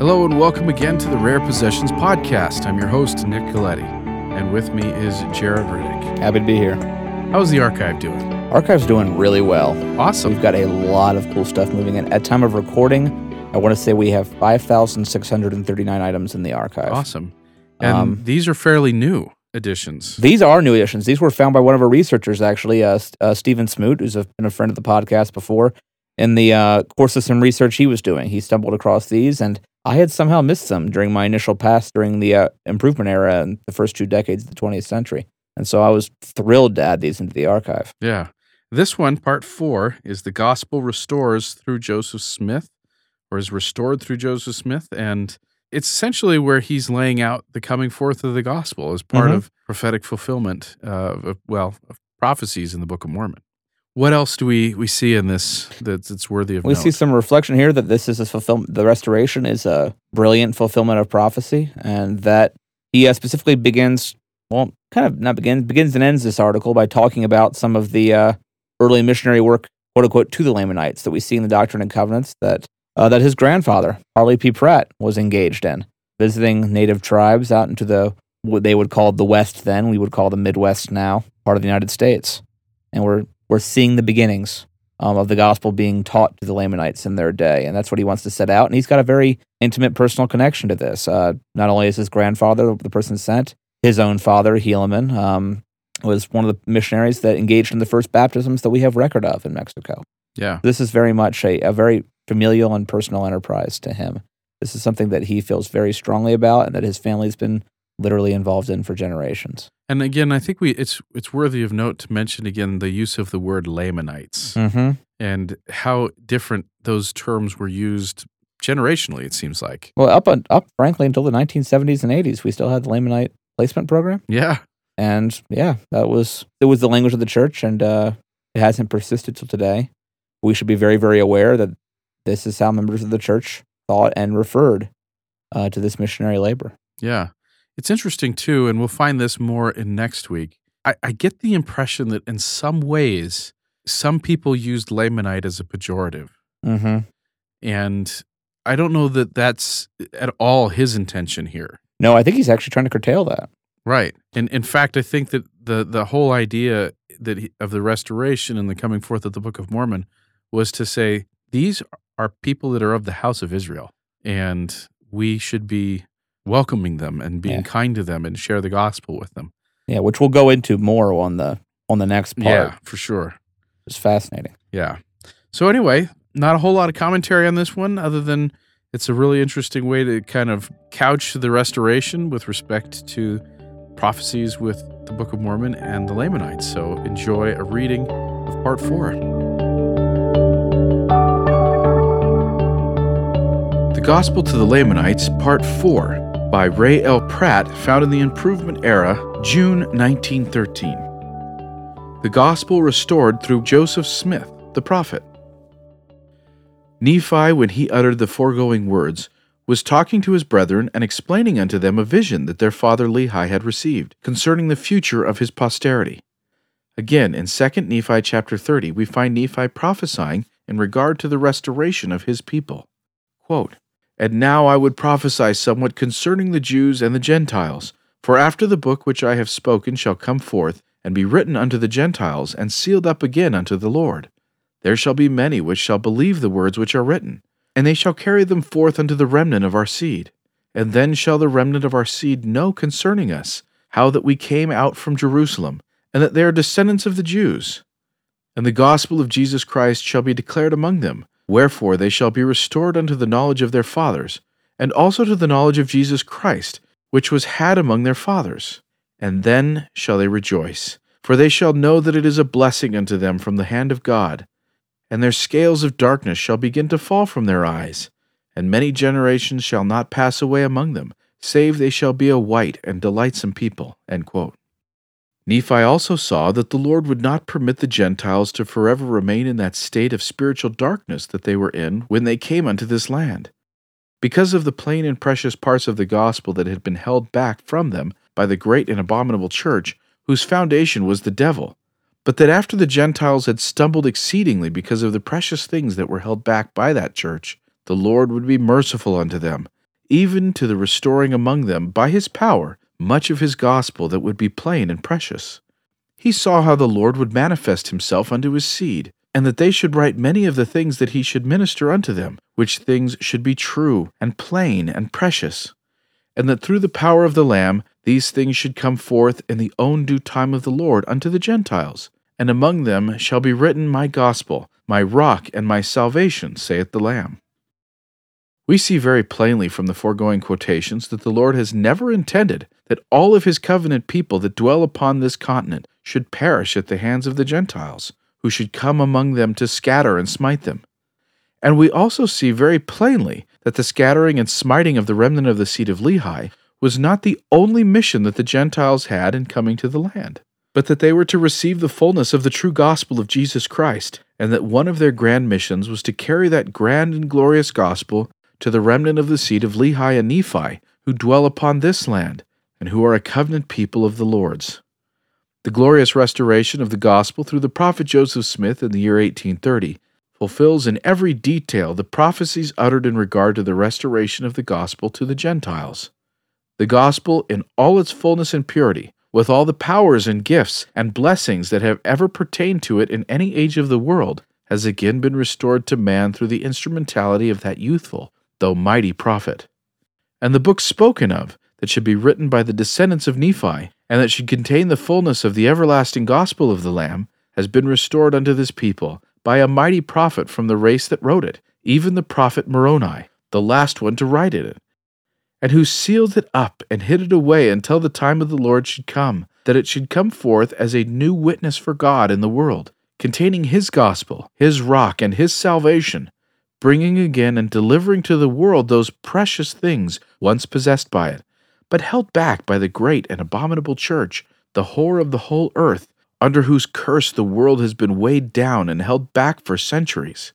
Hello and welcome again to the Rare Possessions Podcast. I'm your host, Nick Galieti, and with me is Jared Riddick. Happy to be here. How's the archive doing? Archive's doing really well. Awesome. We've got a lot of cool stuff moving in. At time of recording, I want to say we have 5,639 items in the archive. Awesome. And Um, these are fairly new additions. These are new additions. These were found by one of our researchers, actually, uh, uh, Stephen Smoot, who's a, been a friend of the podcast before. In the uh, course of some research he was doing, he stumbled across these, and I had somehow missed them during my initial pass during the uh, improvement era in the first two decades of the 20th century. And so I was thrilled to add these into the archive. yeah. This one, part four, is the gospel restores through Joseph Smith, or is restored through Joseph Smith. And it's essentially where he's laying out the coming forth of the gospel as part Mhm. of prophetic fulfillment uh, of, well, of prophecies in the Book of Mormon. What else do we, we see in this that's, that's worthy of We note? see some reflection here that this is a fulfillment. The restoration is a brilliant fulfillment of prophecy, and that he uh, specifically begins, well, kind of not begins, begins and ends this article by talking about some of the uh, early missionary work, quote unquote, to the Lamanites that we see in the Doctrine and Covenants that uh, that his grandfather Parley P. Pratt was engaged in, visiting native tribes out into the what they would call the West then, we would call the Midwest now, part of the United States, and we're we're seeing the beginnings um, of the gospel being taught to the Lamanites in their day. And that's what he wants to set out. And he's got a very intimate personal connection to this. Uh, not only is his grandfather the person sent, his own father, Helaman, um, was one of the missionaries that engaged in the first baptisms that we have record of in Mexico. yeah. This is very much a, a very familial and personal enterprise to him. This is something that he feels very strongly about and that his family's been literally involved in for generations. And again, I think we it's it's worthy of note to mention again the use of the word Lamanites Mm-hmm. and how different those terms were used generationally. It seems like, Well, up on, up frankly until the 1970s and 80s, we still had the Lamanite placement program. yeah, and yeah, that was it was the language of the church, and uh, it hasn't persisted till today. We should be very, very aware that this is how members of the church thought and referred uh, to this missionary labor. yeah. It's interesting too, and we'll find this more in next week. I, I get the impression that in some ways, some people used Lamanite as a pejorative, Mm-hmm. and I don't know that that's at all his intention here. No, I think he's actually trying to curtail that. Right. And in fact, I think that the the whole idea that he, of the restoration and the coming forth of the Book of Mormon was to say these are people that are of the house of Israel, and we should be welcoming them and being Yeah. kind to them and share the gospel with them. Yeah, which we'll go into more on the on the next part. Yeah, for sure. It's fascinating. Yeah. So anyway, not a whole lot of commentary on this one, other than it's a really interesting way to kind of couch the restoration with respect to prophecies with the Book of Mormon and the Lamanites. So enjoy a reading of part four. The Gospel to the Lamanites, Part 4, by Rey L. Pratt, found in the Improvement Era, June 1913. The Gospel restored through Joseph Smith, the prophet. Nephi, when he uttered the foregoing words, was talking to his brethren and explaining unto them a vision that their father Lehi had received concerning the future of his posterity. Again, in 2 Nephi chapter 30, we find Nephi prophesying in regard to the restoration of his people. Quote, And now I would prophesy somewhat concerning the Jews and the Gentiles, for after the book which I have spoken shall come forth, and be written unto the Gentiles, and sealed up again unto the Lord. There shall be many which shall believe the words which are written, and they shall carry them forth unto the remnant of our seed. And then shall the remnant of our seed know concerning us, how that we came out from Jerusalem, and that they are descendants of the Jews. And the gospel of Jesus Christ shall be declared among them, wherefore they shall be restored unto the knowledge of their fathers, and also to the knowledge of Jesus Christ, which was had among their fathers. And then shall they rejoice, for they shall know that it is a blessing unto them from the hand of God. And their scales of darkness shall begin to fall from their eyes, and many generations shall not pass away among them, save they shall be a white and delightsome people. Nephi also saw that the Lord would not permit the Gentiles to forever remain in that state of spiritual darkness that they were in when they came unto this land. Because of the plain and precious parts of the gospel that had been held back from them by the great and abominable church, whose foundation was the devil, but that after the Gentiles had stumbled exceedingly because of the precious things that were held back by that church, the Lord would be merciful unto them, even to the restoring among them by his power much of his gospel that would be plain and precious. He saw how the Lord would manifest himself unto his seed, and that they should write many of the things that he should minister unto them, which things should be true and plain and precious, and that through the power of the Lamb these things should come forth in the own due time of the Lord unto the Gentiles. And among them shall be written my gospel, my rock and my salvation, saith the Lamb. We see very plainly from the foregoing quotations that the Lord has never intended that all of his covenant people that dwell upon this continent should perish at the hands of the Gentiles, who should come among them to scatter and smite them. And we also see very plainly that the scattering and smiting of the remnant of the seed of Lehi was not the only mission that the Gentiles had in coming to the land, but that they were to receive the fullness of the true gospel of Jesus Christ, and that one of their grand missions was to carry that grand and glorious gospel to the remnant of the seed of Lehi and Nephi, who dwell upon this land, and who are a covenant people of the Lord's. The glorious restoration of the gospel through the prophet Joseph Smith in the year 1830 fulfills in every detail the prophecies uttered in regard to the restoration of the gospel to the Gentiles. The gospel, in all its fullness and purity, with all the powers and gifts and blessings that have ever pertained to it in any age of the world, has again been restored to man through the instrumentality of that youthful, though mighty prophet. And the book spoken of, that should be written by the descendants of Nephi, and that should contain the fullness of the everlasting gospel of the Lamb, has been restored unto this people by a mighty prophet from the race that wrote it, even the prophet Moroni, the last one to write it, and who sealed it up and hid it away until the time of the Lord should come, that it should come forth as a new witness for God in the world, containing his gospel, his rock, and his salvation, bringing again and delivering to the world those precious things once possessed by it, but held back by the great and abominable church, the whore of the whole earth, under whose curse the world has been weighed down and held back for centuries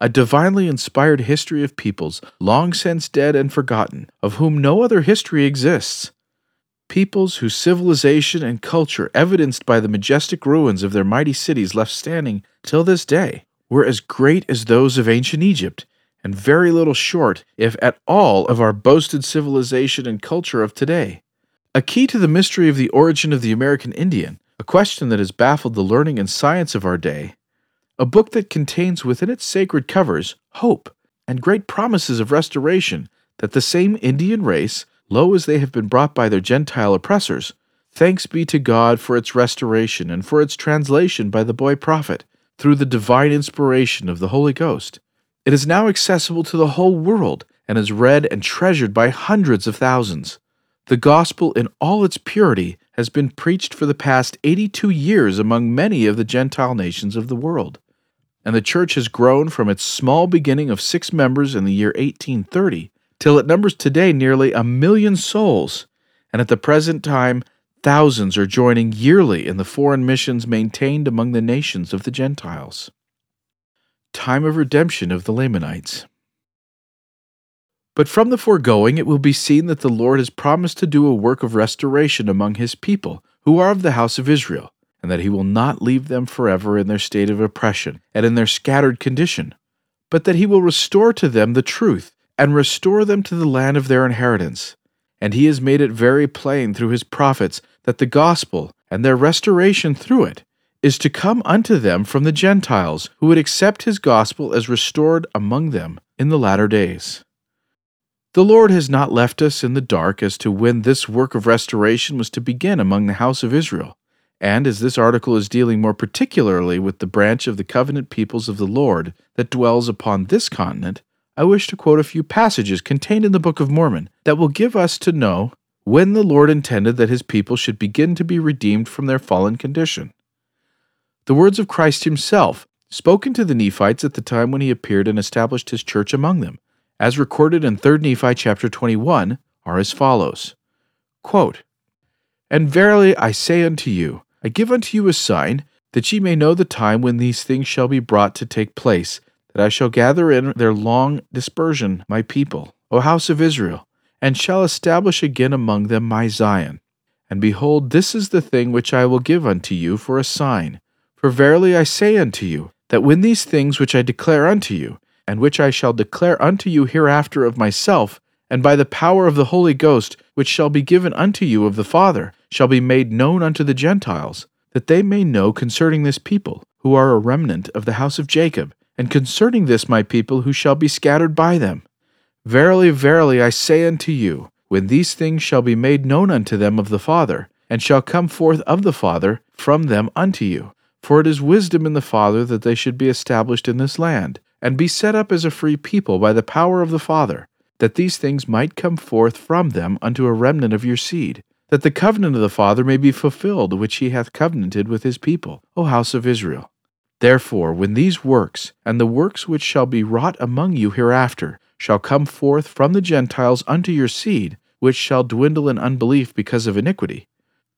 a divinely inspired history of peoples long since dead and forgotten, of whom no other history exists. Peoples whose civilization and culture, evidenced by the majestic ruins of their mighty cities left standing till this day, were as great as those of ancient Egypt, and very little short, if at all, of our boasted civilization and culture of today. A key to the mystery of the origin of the American Indian, a question that has baffled the learning and science of our day, a book that contains within its sacred covers hope and great promises of restoration that the same Indian race, low as they have been brought by their Gentile oppressors, thanks be to God for its restoration and for its translation by the boy prophet through the divine inspiration of the Holy Ghost. It is now accessible to the whole world and is read and treasured by hundreds of thousands. The gospel in all its purity has been preached for the past 82 years among many of the Gentile nations of the world and the church has grown from its small beginning of six members in the year 1830 till it numbers today nearly a million souls, and at the present time, thousands are joining yearly in the foreign missions maintained among the nations of the Gentiles. Time of redemption of the Lamanites. But from the foregoing, it will be seen that the Lord has promised to do a work of restoration among his people, who are of the house of Israel and that he will not leave them forever in their state of oppression and in their scattered condition, but that he will restore to them the truth and restore them to the land of their inheritance. And he has made it very plain through his prophets that the gospel and their restoration through it is to come unto them from the Gentiles who would accept his gospel as restored among them in the latter days. The Lord has not left us in the dark as to when this work of restoration was to begin among the house of Israel. And as this article is dealing more particularly with the branch of the covenant peoples of the Lord that dwells upon this continent, I wish to quote a few passages contained in the Book of Mormon that will give us to know when the Lord intended that his people should begin to be redeemed from their fallen condition. The words of Christ himself, spoken to the Nephites at the time when he appeared and established his church among them, as recorded in 3 Nephi chapter 21, are as follows quote, And verily I say unto you, I give unto you a sign, that ye may know the time when these things shall be brought to take place, that I shall gather in their long dispersion my people, O house of Israel, and shall establish again among them my Zion. And behold, this is the thing which I will give unto you for a sign. For verily I say unto you, that when these things which I declare unto you, and which I shall declare unto you hereafter of myself, and by the power of the Holy Ghost, which shall be given unto you of the Father, shall be made known unto the Gentiles, that they may know concerning this people, who are a remnant of the house of Jacob, and concerning this my people who shall be scattered by them. Verily, verily, I say unto you, when these things shall be made known unto them of the Father, and shall come forth of the Father from them unto you. For it is wisdom in the Father that they should be established in this land, and be set up as a free people by the power of the Father, that these things might come forth from them unto a remnant of your seed, that the covenant of the Father may be fulfilled which he hath covenanted with his people, O house of Israel. Therefore, when these works, and the works which shall be wrought among you hereafter, shall come forth from the Gentiles unto your seed, which shall dwindle in unbelief because of iniquity,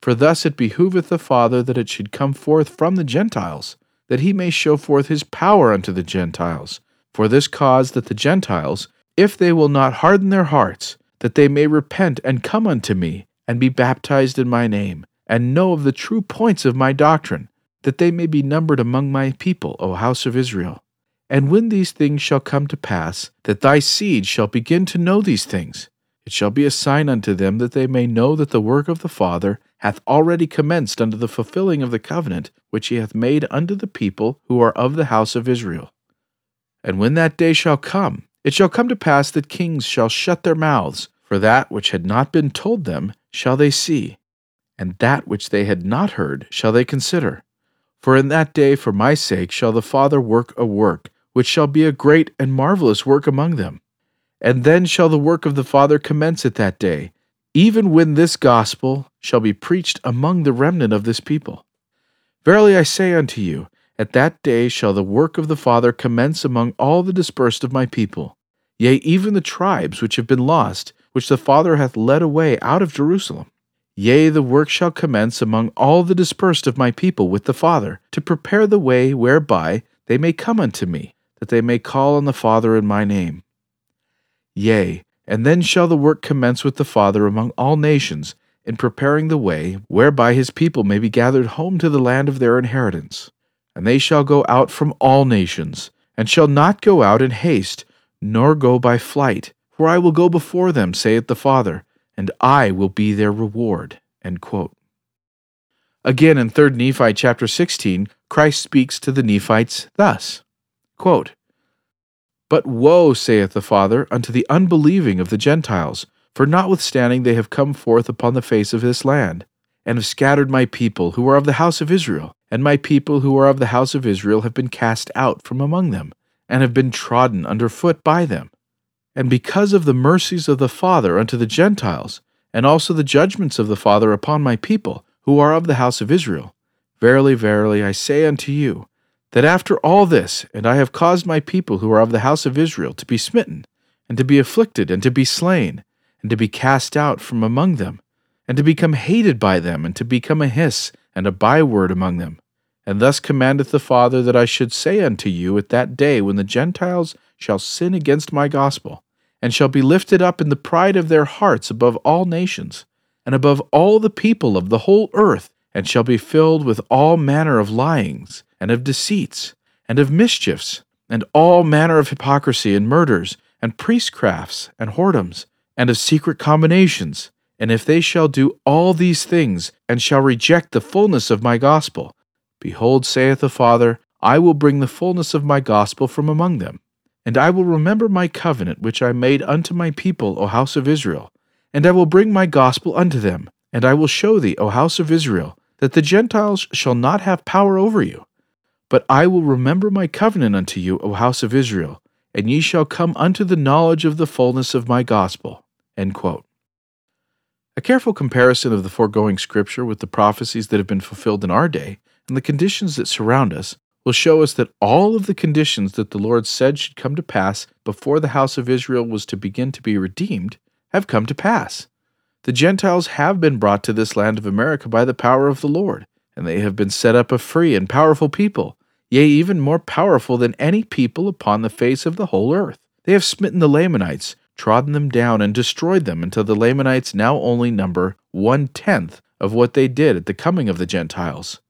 for thus it behoveth the Father that it should come forth from the Gentiles, that he may show forth his power unto the Gentiles. For this cause that the Gentiles, if they will not harden their hearts, that they may repent and come unto me, and be baptized in my name, and know of the true points of my doctrine, that they may be numbered among my people, O house of Israel. And when these things shall come to pass, that thy seed shall begin to know these things, it shall be a sign unto them that they may know that the work of the Father hath already commenced unto the fulfilling of the covenant which he hath made unto the people who are of the house of Israel. And when that day shall come, it shall come to pass that kings shall shut their mouths, for that which had not been told them shall they see, and that which they had not heard shall they consider. For in that day for my sake shall the Father work a work, which shall be a great and marvelous work among them. And then shall the work of the Father commence at that day, even when this gospel shall be preached among the remnant of this people. Verily I say unto you, at that day shall the work of the Father commence among all the dispersed of my people, yea, even the tribes which have been lost, which the Father hath led away out of Jerusalem. Yea, the work shall commence among all the dispersed of my people with the Father, to prepare the way whereby they may come unto me, that they may call on the Father in my name. Yea, and then shall the work commence with the Father among all nations, in preparing the way whereby his people may be gathered home to the land of their inheritance. And they shall go out from all nations, and shall not go out in haste, nor go by flight for I will go before them, saith the Father, and I will be their reward. Again, in 3 Nephi chapter 16, Christ speaks to the Nephites thus quote, But woe, saith the Father, unto the unbelieving of the Gentiles, for notwithstanding they have come forth upon the face of this land, and have scattered my people who are of the house of Israel, and my people who are of the house of Israel have been cast out from among them, and have been trodden under foot by them and because of the mercies of the Father unto the Gentiles, and also the judgments of the Father upon my people, who are of the house of Israel, verily, verily, I say unto you, that after all this, and I have caused my people who are of the house of Israel to be smitten, and to be afflicted, and to be slain, and to be cast out from among them, and to become hated by them, and to become a hiss and a byword among them. And thus commandeth the Father that I should say unto you at that day when the Gentiles shall sin against my gospel, and shall be lifted up in the pride of their hearts above all nations, and above all the people of the whole earth, and shall be filled with all manner of lyings, and of deceits, and of mischiefs, and all manner of hypocrisy, and murders, and priestcrafts, and whoredoms, and of secret combinations. And if they shall do all these things, and shall reject the fullness of my gospel, behold, saith the Father, I will bring the fullness of my gospel from among them and I will remember my covenant which I made unto my people, O house of Israel. And I will bring my gospel unto them. And I will show thee, O house of Israel, that the Gentiles shall not have power over you. But I will remember my covenant unto you, O house of Israel, and ye shall come unto the knowledge of the fullness of my gospel. A careful comparison of the foregoing scripture with the prophecies that have been fulfilled in our day and the conditions that surround us will show us that all of the conditions that the Lord said should come to pass before the house of Israel was to begin to be redeemed have come to pass. The Gentiles have been brought to this land of America by the power of the Lord, and they have been set up a free and powerful people, yea, even more powerful than any people upon the face of the whole earth. They have smitten the Lamanites, trodden them down, and destroyed them until the Lamanites now only number one tenth of what they did at the coming of the Gentiles.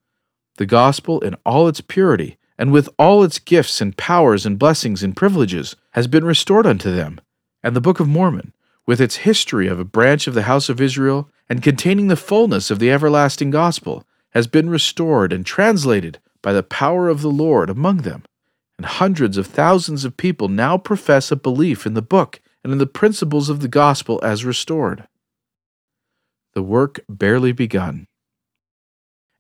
The gospel, in all its purity, and with all its gifts and powers and blessings and privileges, has been restored unto them. And the Book of Mormon, with its history of a branch of the house of Israel and containing the fullness of the everlasting gospel, has been restored and translated by the power of the Lord among them. And hundreds of thousands of people now profess a belief in the book and in the principles of the gospel as restored. The work barely begun.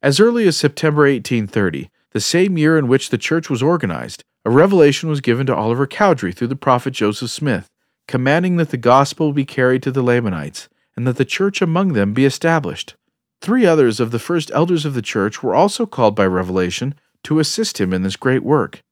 As early as September 1830, the same year in which the church was organized, a revelation was given to Oliver Cowdery through the prophet Joseph Smith, commanding that the gospel be carried to the Lamanites, and that the church among them be established. Three others of the first elders of the church were also called by revelation to assist him in this great work.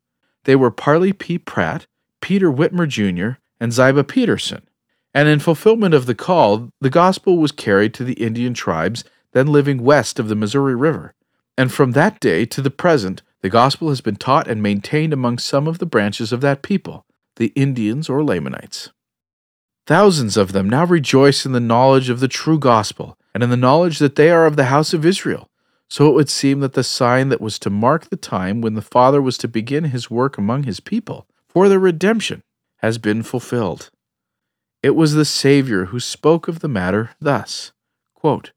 They were Parley P. Pratt, Peter Whitmer Jr., and Ziba Peterson. And in fulfillment of the call, the gospel was carried to the Indian tribes then living west of the Missouri River. And from that day to the present, the gospel has been taught and maintained among some of the branches of that people, the Indians or Lamanites. Thousands of them now rejoice in the knowledge of the true gospel and in the knowledge that they are of the house of Israel. So it would seem that the sign that was to mark the time when the Father was to begin his work among his people for their redemption has been fulfilled. It was the Savior who spoke of the matter thus quote,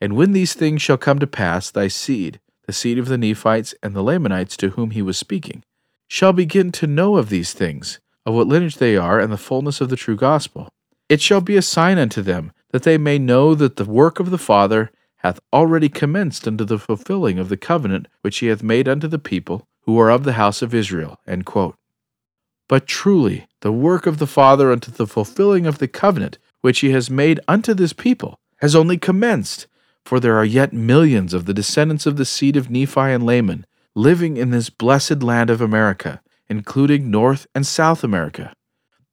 And when these things shall come to pass, thy seed, the seed of the Nephites and the Lamanites to whom he was speaking, shall begin to know of these things, of what lineage they are, and the fullness of the true gospel. It shall be a sign unto them, that they may know that the work of the Father hath already commenced unto the fulfilling of the covenant which he hath made unto the people who are of the house of Israel. But truly, the work of the Father unto the fulfilling of the covenant which he has made unto this people has only commenced, for there are yet millions of the descendants of the seed of Nephi and Laman living in this blessed land of America, including North and South America,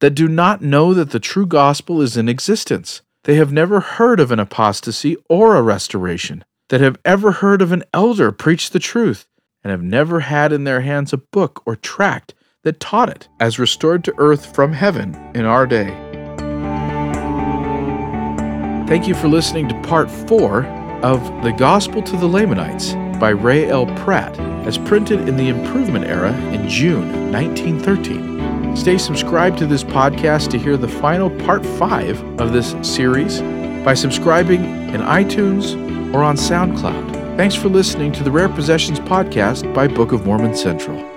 that do not know that the true gospel is in existence. They have never heard of an apostasy or a restoration, that have ever heard of an elder preach the truth, and have never had in their hands a book or tract that taught it as restored to earth from heaven in our day. Thank you for listening to part four of The Gospel to the Lamanites by Rey L. Pratt, as printed in the Improvement Era in June 1913. Stay subscribed to this podcast to hear the final part five of this series by subscribing in iTunes or on SoundCloud. Thanks for listening to the Rare Possessions podcast by Book of Mormon Central.